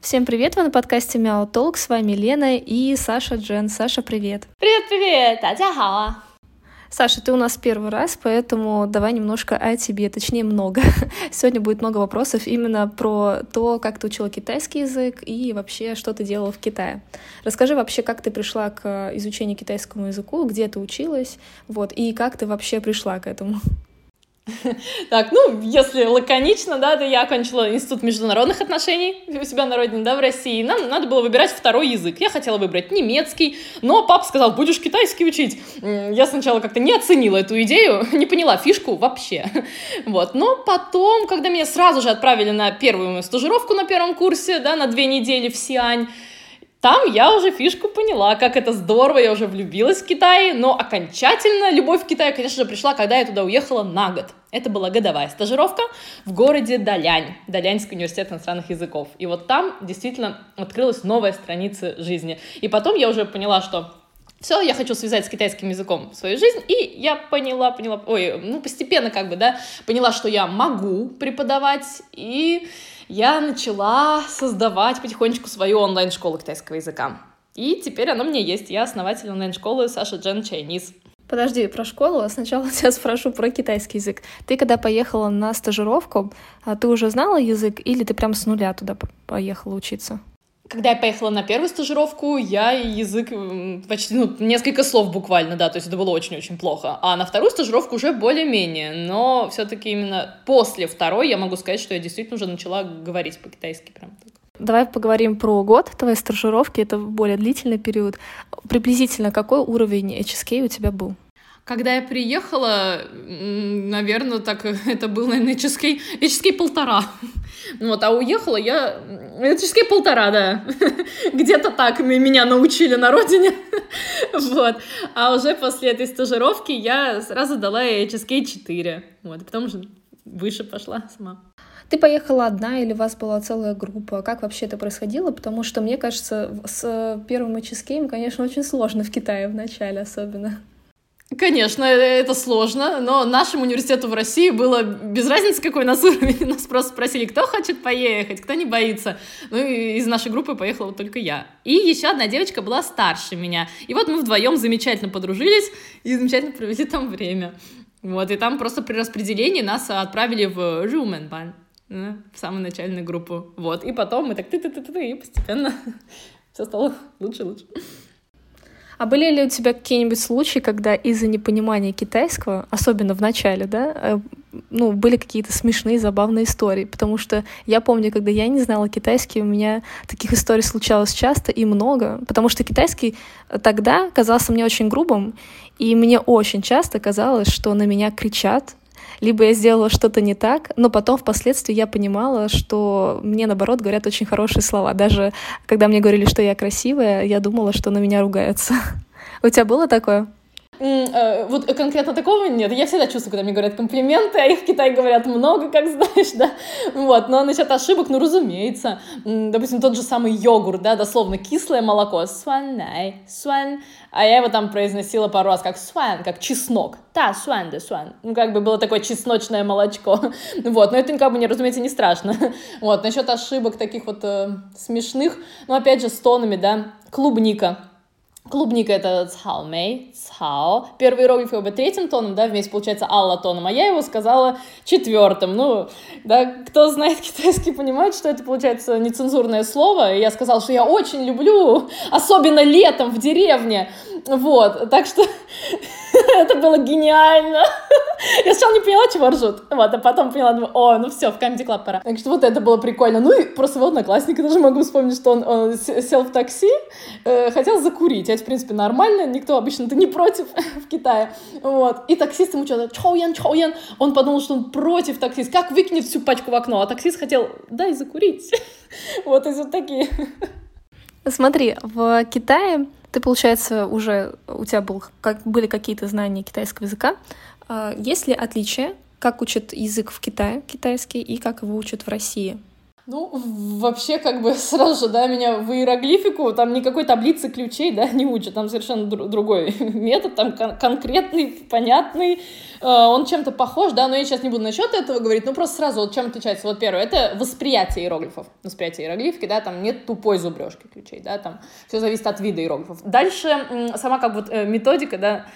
Всем привет, вы на подкасте Мяу Толк, с вами Лена и Саша Джен. Саша, привет! Привет-привет! Татьяхава! Саша, ты у нас первый раз, поэтому давай немножко о тебе, точнее много. Сегодня будет много вопросов именно про то, как ты учила китайский язык и вообще, что ты делала в Китае. Расскажи вообще, как ты пришла к э, изучению китайскому языку, где ты училась, вот, и как ты вообще пришла к этому. Так, ну, если лаконично, да, то я окончила Институт международных отношений у себя на родине, да, в России. Нам надо было выбирать второй язык. Я хотела выбрать немецкий, но папа сказал, будешь китайский учить. Я сначала как-то не оценила эту идею, не поняла фишку вообще. Вот, но потом, когда меня сразу же отправили на первую стажировку на первом курсе, да, на две недели в Сиань, там я уже фишку поняла, как это здорово, я уже влюбилась в Китай, но окончательно любовь к Китаю, конечно же, пришла, когда я туда уехала на год. Это была годовая стажировка в городе Далянь, Даляньский университет иностранных языков. И вот там действительно открылась новая страница жизни. И потом я уже поняла, что все, я хочу связать с китайским языком свою жизнь, и я поняла, поняла, ой, ну, постепенно как бы, да, поняла, что я могу преподавать, и я начала создавать потихонечку свою онлайн-школу китайского языка. И теперь она у меня есть. Я основатель онлайн-школы Саша Джен Чайниз. Подожди, про школу. Сначала тебя спрошу про китайский язык. Ты когда поехала на стажировку, а ты уже знала язык или ты прям с нуля туда поехала учиться? Когда я поехала на первую стажировку, я язык почти, ну, несколько слов буквально, да, то есть это было очень-очень плохо. А на вторую стажировку уже более-менее, но все-таки именно после второй я могу сказать, что я действительно уже начала говорить по-китайски прям так. Давай поговорим про год твоей стажировки, это более длительный период. Приблизительно какой уровень HSK у тебя был? Когда я приехала, наверное, так это был, наверное, HSK, HSK полтора. Вот, а уехала я... HSK полтора, да. Где-то так меня научили на родине. Вот. А уже после этой стажировки я сразу дала HSK 4. Вот, потом уже выше пошла сама. Ты поехала одна или у вас была целая группа? Как вообще это происходило? Потому что, мне кажется, с первым HSK, конечно, очень сложно в Китае в начале особенно. Конечно, это сложно, но нашему университету в России было без разницы, какой у нас уровень. Нас просто спросили, кто хочет поехать, кто не боится. Ну, и из нашей группы поехала вот только я. И еще одна девочка была старше меня. И вот мы вдвоем замечательно подружились и замечательно провели там время. Вот, и там просто при распределении нас отправили в Руменбан, в самую начальную группу. Вот, и потом мы так ты-ты-ты-ты, и постепенно все стало лучше и лучше. А были ли у тебя какие-нибудь случаи, когда из-за непонимания китайского, особенно в начале, да, э, ну, были какие-то смешные, забавные истории? Потому что я помню, когда я не знала китайский, у меня таких историй случалось часто и много, потому что китайский тогда казался мне очень грубым, и мне очень часто казалось, что на меня кричат, либо я сделала что-то не так, но потом впоследствии я понимала, что мне, наоборот, говорят очень хорошие слова. Даже когда мне говорили, что я красивая, я думала, что на меня ругаются. У тебя было такое? Э, вот конкретно такого нет. Я всегда чувствую, когда мне говорят комплименты, а их в Китае говорят много, как знаешь, да. Вот, но насчет ошибок, ну, разумеется. Допустим, тот же самый йогурт, да, дословно кислое молоко. Суаннай, суан. А я его там произносила пару раз как суан, как чеснок. Та, суан, да, суан. Ну, как бы было такое чесночное молочко. Вот, но это, как бы, не, разумеется, не страшно. Вот, насчет ошибок таких вот э, смешных, ну, опять же, с тонами, да, клубника Клубника это цао мэй, цао. Первый иероглиф как бы третьим тоном, да, вместе получается алла тоном, а я его сказала четвертым. Ну, да, кто знает китайский, понимает, что это получается нецензурное слово. И я сказала, что я очень люблю, особенно летом в деревне. Вот, так что это было гениально. Я сначала не поняла, чего ржут. Вот, а потом поняла, думаю, о, ну все, в Comedy Club пора. Так что вот это было прикольно. Ну и просто его одноклассника даже могу вспомнить, что он, он сел в такси, э, хотел закурить. Это, в принципе, нормально, никто обычно-то не против в Китае. Вот. И таксист ему что-то, чоуян, чоуян. Он подумал, что он против таксист. Как выкинет всю пачку в окно? А таксист хотел, дай закурить. Вот, и вот такие. Смотри, в Китае ты, получается, уже у тебя был, как, были какие-то знания китайского языка. Есть ли отличия, как учат язык в Китае, китайский, и как его учат в России? Ну, вообще, как бы сразу же, да, меня в иероглифику, там никакой таблицы ключей, да, не учат, там совершенно др- другой метод, там кон- конкретный, понятный, э, он чем-то похож, да, но я сейчас не буду насчет этого говорить, ну, просто сразу вот чем отличается. Вот первое, это восприятие иероглифов, восприятие иероглифики, да, там нет тупой зубрежки ключей, да, там все зависит от вида иероглифов. Дальше сама как вот э, методика, да,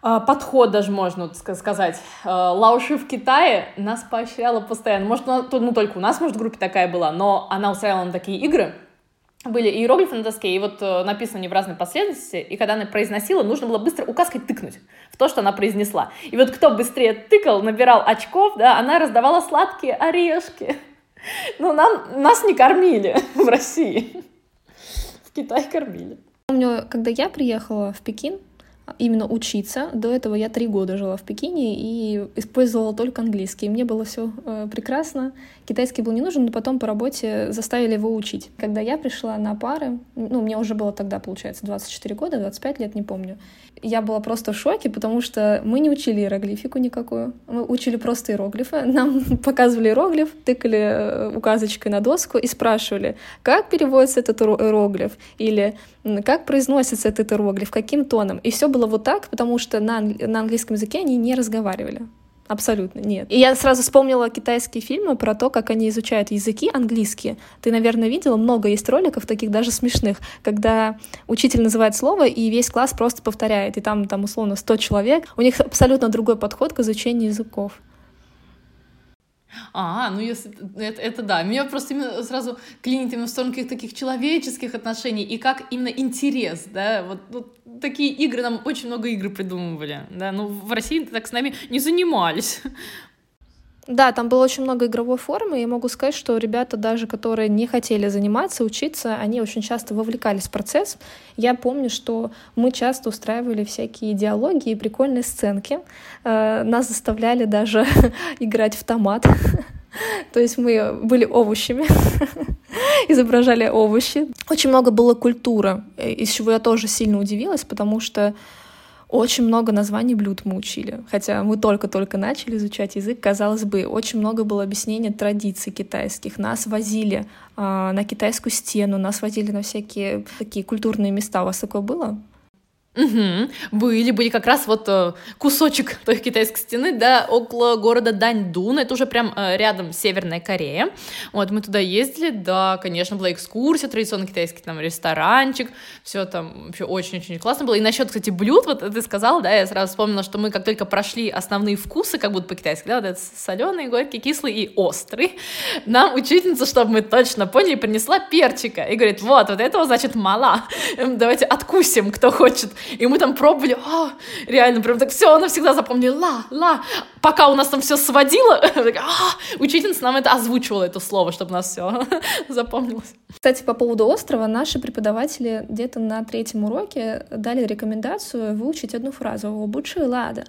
подход даже можно сказать. А, Лауши в Китае нас поощряла постоянно. Может, ну, только у нас, может, в группе такая была, но она устраивала на такие игры. Были иероглифы на доске, и вот э, написано они в разной последовательности, и когда она произносила, нужно было быстро указкой тыкнуть в то, что она произнесла. И вот кто быстрее тыкал, набирал очков, да, она раздавала сладкие орешки. Ну, нам, нас не кормили в России. В Китае кормили. Помню, когда я приехала в Пекин, именно учиться. До этого я три года жила в Пекине и использовала только английский. Мне было все э, прекрасно. Китайский был не нужен, но потом по работе заставили его учить. Когда я пришла на пары, ну, мне уже было тогда, получается, 24 года, 25 лет, не помню, я была просто в шоке, потому что мы не учили иероглифику никакую. Мы учили просто иероглифы. Нам показывали иероглиф, тыкали э, указочкой на доску и спрашивали, как переводится этот иероглиф, или как произносится этот иероглиф, каким тоном. И все было вот так, потому что на, на английском языке они не разговаривали. Абсолютно нет. И я сразу вспомнила китайские фильмы про то, как они изучают языки английские. Ты, наверное, видела, много есть роликов таких даже смешных, когда учитель называет слово, и весь класс просто повторяет, и там, там условно 100 человек. У них абсолютно другой подход к изучению языков. А, ну если это, это да. Меня просто именно сразу клинит именно в сторону каких-то таких человеческих отношений и как именно интерес, да, вот, вот такие игры, нам очень много игр придумывали, да, ну в России так с нами не занимались. Да, там было очень много игровой формы, и могу сказать, что ребята даже, которые не хотели заниматься, учиться, они очень часто вовлекались в процесс. Я помню, что мы часто устраивали всякие диалоги и прикольные сценки. Э, нас заставляли даже играть в томат. То есть мы были овощами, изображали овощи. Очень много было культуры, из чего я тоже сильно удивилась, потому что очень много названий блюд мы учили, хотя мы только-только начали изучать язык, казалось бы, очень много было объяснения традиций китайских. Нас возили э, на китайскую стену, нас возили на всякие такие культурные места. У вас такое было? Угу. Были, были как раз вот э, кусочек той китайской стены, да, около города Даньдун, это уже прям э, рядом Северная Корея. Вот, мы туда ездили, да, конечно, была экскурсия, традиционный китайский там ресторанчик, все там вообще очень-очень классно было. И насчет, кстати, блюд, вот ты сказал, да, я сразу вспомнила, что мы как только прошли основные вкусы, как будто по-китайски, да, вот это соленый, горький, кислый и острый, нам учительница, чтобы мы точно поняли, принесла перчика и говорит, вот, вот этого, значит, мало, давайте откусим, кто хочет. И мы там пробовали, а, реально, прям так все, она всегда запомнила, ла, ла. Пока у нас там все сводило, а, учительница нам это озвучивала, это слово, чтобы нас все запомнилось. Кстати, по поводу острова, наши преподаватели где-то на третьем уроке дали рекомендацию выучить одну фразу «обучи лада»,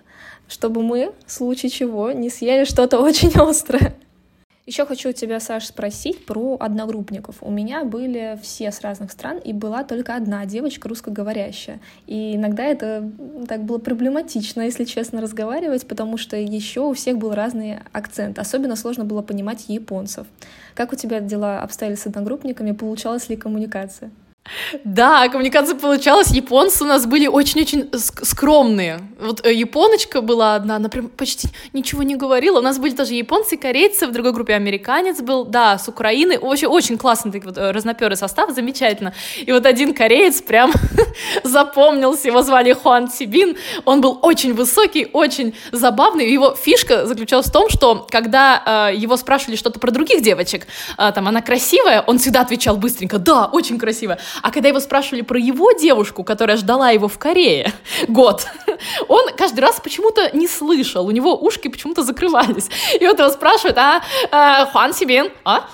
чтобы мы, в случае чего, не съели что-то очень острое. Еще хочу у тебя, Саш, спросить про одногруппников. У меня были все с разных стран, и была только одна девочка русскоговорящая. И иногда это так было проблематично, если честно, разговаривать, потому что еще у всех был разный акцент. Особенно сложно было понимать японцев. Как у тебя дела обстояли с одногруппниками? Получалась ли коммуникация? Да, коммуникация получалась. Японцы у нас были очень-очень скромные. Вот э, японочка была одна, она прям почти ничего не говорила. У нас были тоже японцы, корейцы, в другой группе американец был, да, с Украины. Очень, очень классный такой вот э, разноперый состав, замечательно. И вот один кореец прям запомнился, его звали Хуан Сибин. Он был очень высокий, очень забавный. Его фишка заключалась в том, что когда э, его спрашивали что-то про других девочек, э, там, она красивая, он всегда отвечал быстренько, да, очень красивая. А когда его спрашивали про его девушку, которая ждала его в Корее год, он каждый раз почему-то не слышал, у него ушки почему-то закрывались. И вот его спрашивают, а, а Хуан Сибин, а?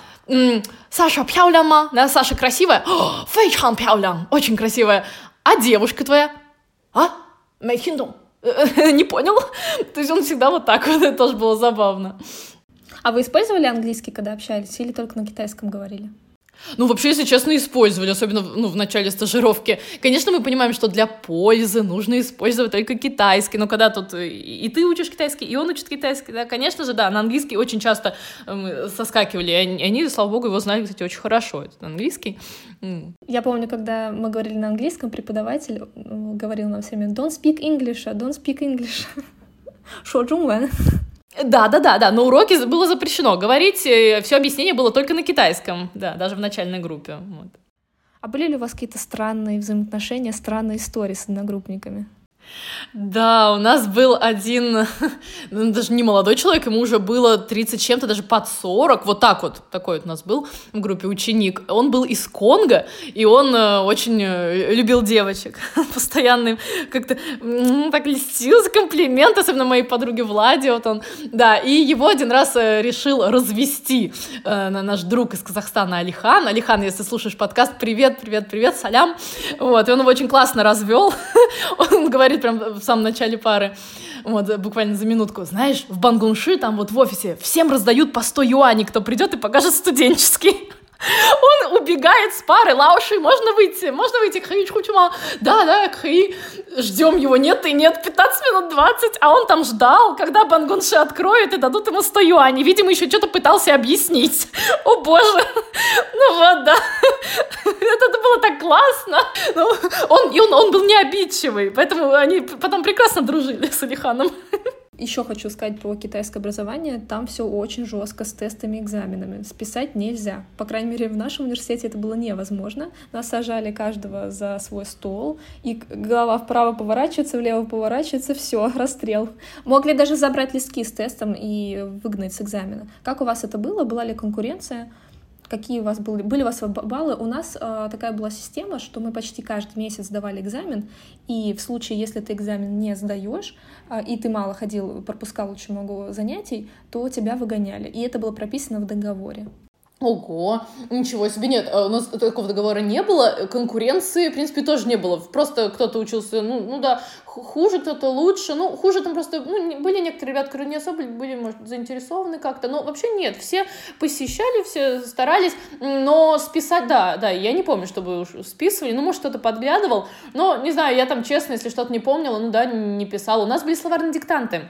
Саша, пьяуляма? Да, Саша красивая? Фэй Чан очень красивая. А девушка твоя? А? Мэйхиндун? Не понял? То есть он всегда вот так вот, это тоже было забавно. А вы использовали английский, когда общались, или только на китайском говорили? Ну, вообще, если честно, использовали, особенно ну, в начале стажировки. Конечно, мы понимаем, что для пользы нужно использовать только китайский, но когда тут и ты учишь китайский, и он учит китайский, да, конечно же, да, на английский очень часто э, соскакивали, они, они, слава богу, его знали, кстати, очень хорошо, этот английский. Я помню, когда мы говорили на английском, преподаватель э, говорил нам всеми «don't speak English», а «don't speak English», «шо джунвэн» да, да, да, да. На уроке было запрещено говорить, э, все объяснение было только на китайском, да, даже в начальной группе. Вот. А были ли у вас какие-то странные взаимоотношения, странные истории с одногруппниками? Да, у нас был один, ну, даже не молодой человек, ему уже было 30 чем-то, даже под 40, вот так вот, такой вот у нас был в группе ученик. Он был из Конго, и он э, очень э, любил девочек, постоянно как-то так льстился, комплимент, особенно моей подруге Владе, вот он, да, и его один раз э, решил развести наш друг из Казахстана Алихан. Алихан, если слушаешь подкаст, привет, привет, привет, салям, вот, и он его очень классно развел, он говорит, прям в самом начале пары, вот буквально за минутку, знаешь, в Бангунши, там вот в офисе, всем раздают по 100 юаней, кто придет и покажет студенческий. Он убегает с пары, Лауши, можно выйти, можно выйти, Кхаи Чхучума. Да, да, Кхаи, ждем его, нет и нет, 15 минут 20, а он там ждал, когда Бангунши откроют и дадут ему 100 юаней. Видимо, еще что-то пытался объяснить. О боже, ну вот, да. Это, было так классно. Ну, он, и он, он был не обидчивый, поэтому они потом прекрасно дружили с Алиханом. Еще хочу сказать про китайское образование. Там все очень жестко с тестами и экзаменами. Списать нельзя. По крайней мере, в нашем университете это было невозможно. Нас сажали каждого за свой стол, и голова вправо поворачивается, влево поворачивается, все, расстрел. Могли даже забрать листки с тестом и выгнать с экзамена. Как у вас это было? Была ли конкуренция? Какие у вас были, были у вас баллы. У нас э, такая была система, что мы почти каждый месяц сдавали экзамен, и в случае, если ты экзамен не сдаешь, э, и ты мало ходил, пропускал очень много занятий, то тебя выгоняли. И это было прописано в договоре. Ого, ничего себе, нет, а у нас такого договора не было, конкуренции, в принципе, тоже не было, просто кто-то учился, ну, ну да, хуже, кто-то лучше, ну, хуже там просто, ну, были некоторые ребята, которые не особо были, может, заинтересованы как-то, но вообще нет, все посещали, все старались, но списать, да, да, я не помню, чтобы уж списывали, ну, может, кто-то подглядывал, но, не знаю, я там, честно, если что-то не помнила, ну, да, не писала, у нас были словарные диктанты,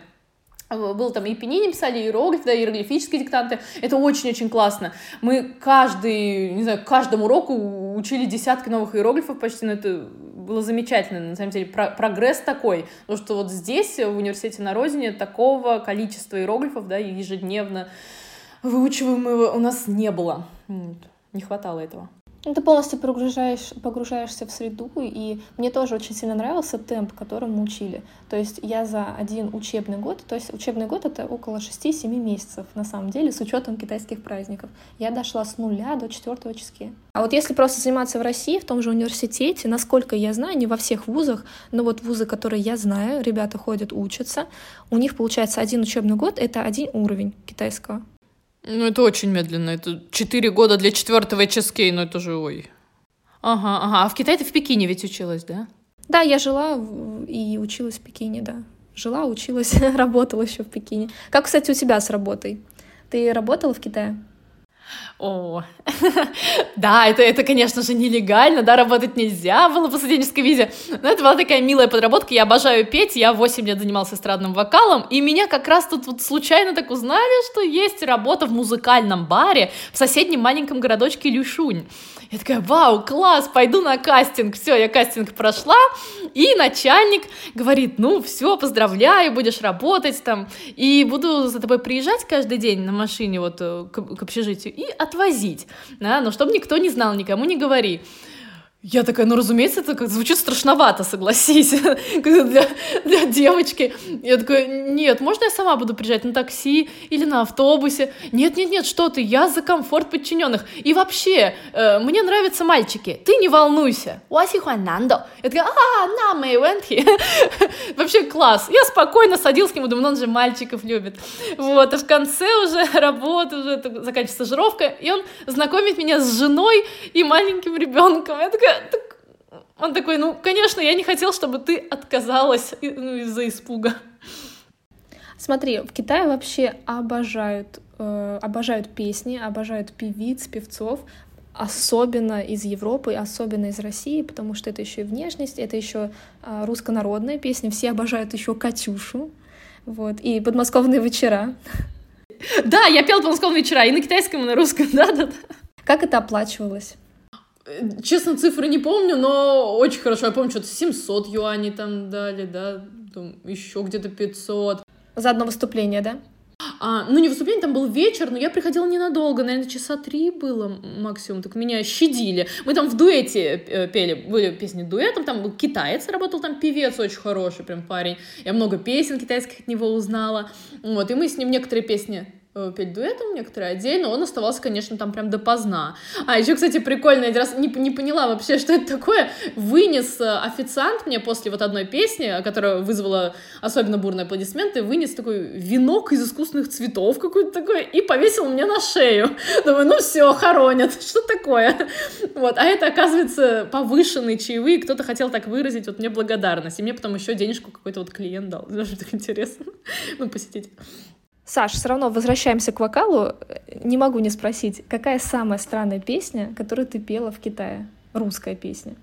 был там и пенини писали, иероглиф, да, иероглифические диктанты. Это очень-очень классно. Мы каждый, не знаю, каждому уроку учили десятки новых иероглифов почти, но это было замечательно, на самом деле, про прогресс такой, потому что вот здесь, в университете на родине, такого количества иероглифов, да, ежедневно выучиваемого у нас не было. Не хватало этого. Ну, ты полностью погружаешь, погружаешься в среду, и мне тоже очень сильно нравился темп, которым мы учили. То есть я за один учебный год, то есть учебный год — это около 6-7 месяцев, на самом деле, с учетом китайских праздников. Я дошла с нуля до четвертого числа. А вот если просто заниматься в России, в том же университете, насколько я знаю, не во всех вузах, но вот вузы, которые я знаю, ребята ходят, учатся, у них получается один учебный год — это один уровень китайского. Ну, это очень медленно. Это четыре года для четвертого HSK, но это же ой. Ага, ага. А в Китае ты в Пекине ведь училась, да? Да, я жила и училась в Пекине, да. Жила, училась, работала еще в Пекине. Как, кстати, у тебя с работой? Ты работала в Китае? О, да, это, это, конечно же, нелегально, да, работать нельзя было по студенческой визе, но это была такая милая подработка, я обожаю петь, я 8 лет занимался эстрадным вокалом, и меня как раз тут вот случайно так узнали, что есть работа в музыкальном баре в соседнем маленьком городочке Люшунь. Я такая, вау, класс, пойду на кастинг. Все, я кастинг прошла, и начальник говорит, ну все, поздравляю, будешь работать там, и буду за тобой приезжать каждый день на машине вот э, к, к общежитию и отвозить, да, но чтобы никто не знал, никому не говори. Я такая, ну, разумеется, это как звучит страшновато, согласись, для, для девочки. Я такая, нет, можно я сама буду приезжать на такси или на автобусе? Нет, нет, нет, что ты, я за комфорт подчиненных. И вообще, э, мне нравятся мальчики, ты не волнуйся. Я такая, а, на, мэй Вообще класс. Я спокойно садилась к нему, думаю, ну, он же мальчиков любит. Вот, а в конце уже работы, уже заканчивается стажировка, и он знакомит меня с женой и маленьким ребенком. Я такая, так... Он такой, ну, конечно, я не хотел, чтобы ты отказалась ну, из-за испуга. Смотри, в Китае вообще обожают, э, обожают песни, обожают певиц, певцов. Особенно из Европы, особенно из России, потому что это еще и внешность, это еще а, руссконародная песня, все обожают еще Катюшу, вот, и подмосковные вечера. Да, я пела подмосковные вечера и на китайском, и на русском, да-да-да. Как это оплачивалось? Честно, цифры не помню, но очень хорошо. Я помню, что-то 700 юаней там дали, да, там еще где-то 500. За одно выступление, да? А, ну, не выступление, там был вечер, но я приходила ненадолго, наверное, часа три было максимум, так меня щадили. Мы там в дуэте э, пели, были песни дуэтом, там был китаец, работал там певец очень хороший прям парень. Я много песен китайских от него узнала. Вот, и мы с ним некоторые песни петь дуэтом некоторые отдельно, он оставался, конечно, там прям допоздна. А еще, кстати, прикольно, я раз не, не поняла вообще, что это такое. Вынес э, официант мне после вот одной песни, которая вызвала особенно бурные аплодисменты, вынес такой венок из искусственных цветов какой-то такой и повесил мне на шею. Думаю, ну все, хоронят, что такое? Вот, а это, оказывается, повышенные чаевые, кто-то хотел так выразить вот мне благодарность, и мне потом еще денежку какой-то вот клиент дал, даже так интересно, ну, посетить. Саш, все равно возвращаемся к вокалу. Не могу не спросить, какая самая странная песня, которую ты пела в Китае? Русская песня.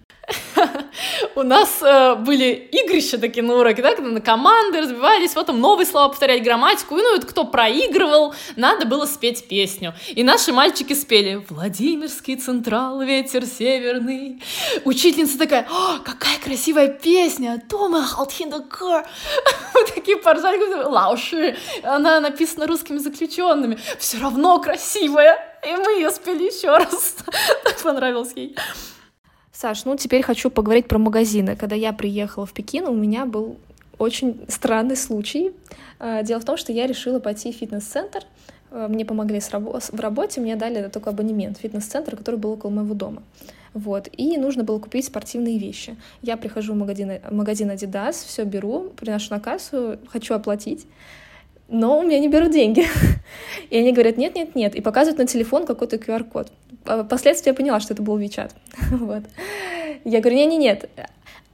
У нас э, были игрища такие на уроке, да, когда на команды разбивались, вот там новые слова повторять, грамматику, и ну вот кто проигрывал, надо было спеть песню. И наши мальчики спели «Владимирский централ, ветер северный». Учительница такая «Какая красивая песня! Дома Халтхиндакар!» Мы такие поржали, «Лауши!» Она написана русскими заключенными. Все равно красивая! И мы ее спели еще раз. Так понравилось ей. Саш, ну теперь хочу поговорить про магазины. Когда я приехала в Пекин, у меня был очень странный случай. А, дело в том, что я решила пойти в фитнес-центр. А, мне помогли в работе, мне дали только абонемент фитнес-центр, который был около моего дома. Вот. И нужно было купить спортивные вещи. Я прихожу в магазин, магазин Adidas, все беру, приношу на кассу, хочу оплатить но у меня не берут деньги. И они говорят, нет-нет-нет, и показывают на телефон какой-то QR-код. Впоследствии я поняла, что это был WeChat. вот. Я говорю, нет-нет-нет,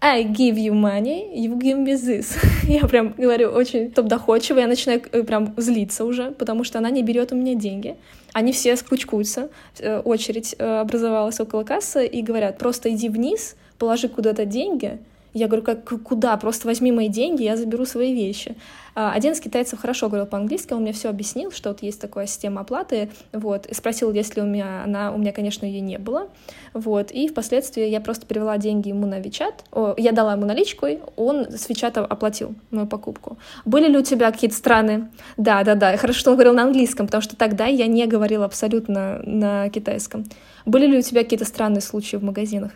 I give you money, you give me this. я прям говорю очень топ-доходчиво, я начинаю э, прям злиться уже, потому что она не берет у меня деньги. Они все скучкуются, э, очередь э, образовалась около кассы и говорят, просто иди вниз, положи куда-то деньги, я говорю, как, куда? Просто возьми мои деньги, я заберу свои вещи. А, один из китайцев хорошо говорил по-английски, он мне все объяснил, что вот есть такая система оплаты, вот, и спросил, есть ли у меня она, у меня, конечно, ее не было, вот, и впоследствии я просто перевела деньги ему на Вичат, я дала ему наличку, он с Вичата оплатил мою покупку. Были ли у тебя какие-то страны? Да, да, да, хорошо, что он говорил на английском, потому что тогда я не говорила абсолютно на китайском. Были ли у тебя какие-то странные случаи в магазинах?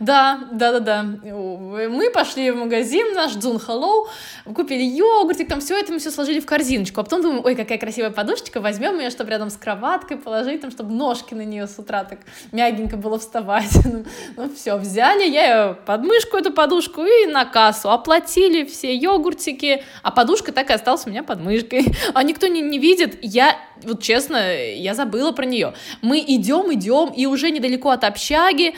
Да, да, да, да. Мы пошли в магазин наш Дзун Hello, купили йогуртик, там все это мы все сложили в корзиночку, а потом думаем, ой, какая красивая подушечка, возьмем ее, чтобы рядом с кроваткой положить, там, чтобы ножки на нее с утра так мягенько было вставать. ну, ну все, взяли, я ее под мышку, эту подушку, и на кассу оплатили все йогуртики, а подушка так и осталась у меня под мышкой. а никто не, не видит, я, вот честно, я забыла про нее. Мы идем, идем, и уже недалеко от общаги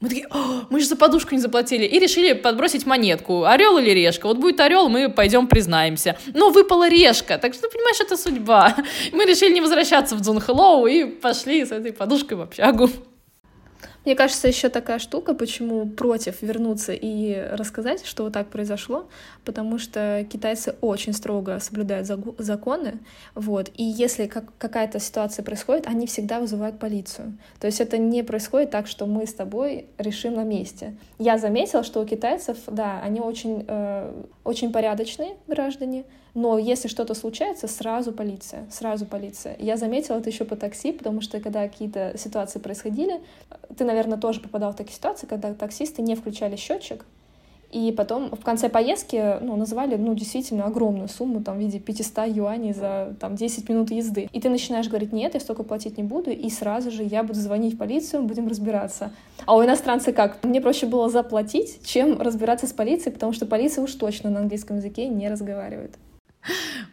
мы такие, мы же за подушку не заплатили. И решили подбросить монетку. Орел или решка? Вот будет орел, мы пойдем признаемся. Но выпала решка. Так что, понимаешь, это судьба. Мы решили не возвращаться в Дзун Хэллоу и пошли с этой подушкой в общагу. Мне кажется, еще такая штука, почему против вернуться и рассказать, что вот так произошло, потому что китайцы очень строго соблюдают законы, вот, и если как, какая-то ситуация происходит, они всегда вызывают полицию. То есть это не происходит так, что мы с тобой решим на месте. Я заметила, что у китайцев, да, они очень, э, очень порядочные граждане, но если что-то случается, сразу полиция, сразу полиция. Я заметила это еще по такси, потому что когда какие-то ситуации происходили, ты, наверное, тоже попадал в такие ситуации, когда таксисты не включали счетчик, и потом в конце поездки ну, называли ну, действительно огромную сумму там, в виде 500 юаней за там, 10 минут езды. И ты начинаешь говорить, нет, я столько платить не буду, и сразу же я буду звонить в полицию, будем разбираться. А у иностранца как? Мне проще было заплатить, чем разбираться с полицией, потому что полиция уж точно на английском языке не разговаривает.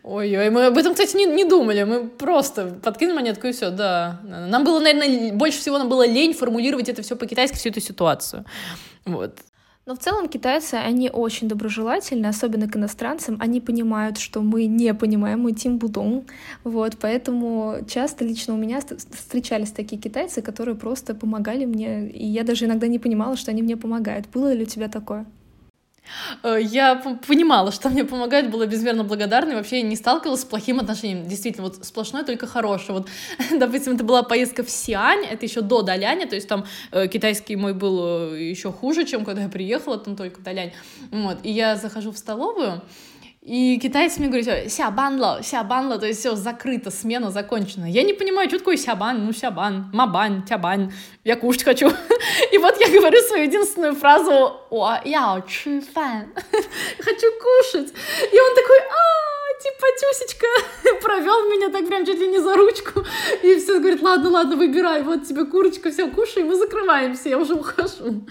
Ой-ой, мы об этом, кстати, не, не думали. Мы просто подкинули монетку и все, да. Нам было, наверное, больше всего нам было лень формулировать это все по-китайски, всю эту ситуацию. Вот. Но в целом китайцы, они очень доброжелательны, особенно к иностранцам. Они понимают, что мы не понимаем, мы тим будон. Вот, поэтому часто лично у меня встречались такие китайцы, которые просто помогали мне, и я даже иногда не понимала, что они мне помогают. Было ли у тебя такое? Э, я понимала, что мне помогает, была безмерно благодарна, и вообще не сталкивалась с плохим отношением. Действительно, вот сплошное только хорошее. Вот, допустим, это была поездка в Сиань, это еще до Даляня, то есть там э, китайский мой был э, еще хуже, чем когда я приехала, там только Далянь. Вот, и я захожу в столовую, и китайцы мне говорят, сябан ло, сябан ло, то есть все, закрыто, смена закончена. Я не понимаю, что такое сябан, ну сябан, мабан, тябан, я кушать хочу. И вот я говорю свою единственную фразу, о, я хочу кушать. И он такой, а типа, тюсечка, провел меня так прям чуть ли не за ручку, и все говорит, ладно, ладно, выбирай, вот тебе курочка, все, кушай, мы закрываемся, я уже ухожу.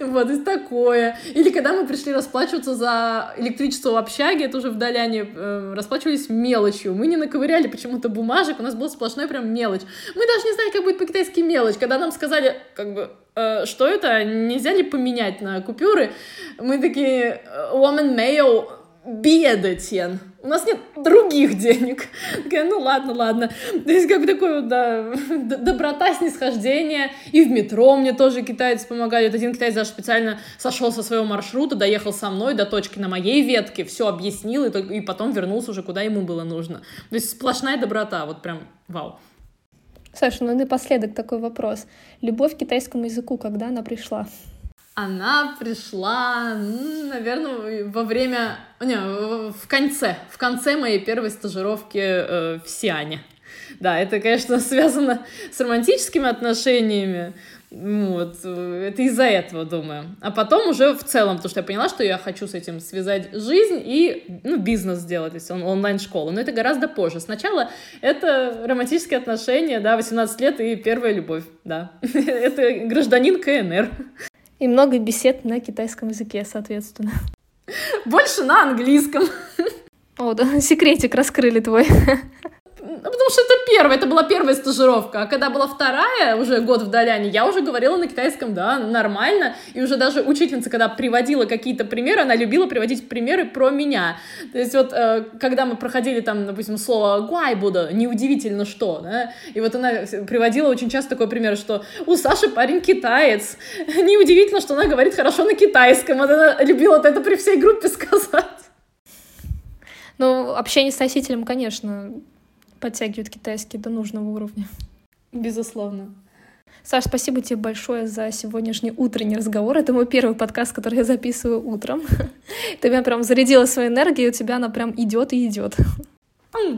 Вот, и такое. Или когда мы пришли расплачиваться за электричество в общаге, это уже в Доляне, э, расплачивались мелочью. Мы не наковыряли почему-то бумажек, у нас был сплошной прям мелочь. Мы даже не знали, как будет по-китайски мелочь. Когда нам сказали, как бы, э, что это, нельзя ли поменять на купюры, мы такие, woman mayo, бедатен. У нас нет других денег. Такая, ну ладно, ладно. То есть как бы такое да, доброта, снисхождение. И в метро мне тоже китайцы помогали. Вот один китаец даже специально сошел со своего маршрута, доехал со мной до точки на моей ветке, все объяснил, и, и потом вернулся уже куда ему было нужно. То есть сплошная доброта, вот прям вау. Саша, ну напоследок такой вопрос. Любовь к китайскому языку, когда она пришла? Она пришла, наверное, во время, не, в конце, в конце моей первой стажировки э, в Сиане. Да, это, конечно, связано с романтическими отношениями, вот, это из-за этого, думаю. А потом уже в целом, потому что я поняла, что я хочу с этим связать жизнь и ну, бизнес сделать, то есть он, онлайн-школу. Но это гораздо позже. Сначала это романтические отношения, да, 18 лет и первая любовь, да. Это гражданин КНР. И много бесед на китайском языке, соответственно. Больше на английском. О, да, секретик раскрыли твой. Ну, потому что это первая, это была первая стажировка. А когда была вторая, уже год в Даляне, я уже говорила на китайском, да, нормально. И уже даже учительница, когда приводила какие-то примеры, она любила приводить примеры про меня. То есть вот, э, когда мы проходили там, допустим, слово «гуайбуда», неудивительно что, да, и вот она приводила очень часто такой пример, что у Саши парень китаец. Неудивительно, что она говорит хорошо на китайском. Вот она любила это при всей группе сказать. Ну, общение с носителем, конечно, подтягивает китайский до нужного уровня. Безусловно. Саш, спасибо тебе большое за сегодняшний утренний разговор. Это мой первый подкаст, который я записываю утром. Ты меня прям зарядила своей энергией, у тебя она прям идет и идет.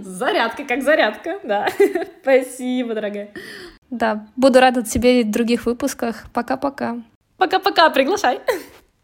Зарядка, как зарядка, да. Спасибо, дорогая. Да, буду рада тебе в других выпусках. Пока-пока. Пока-пока, приглашай.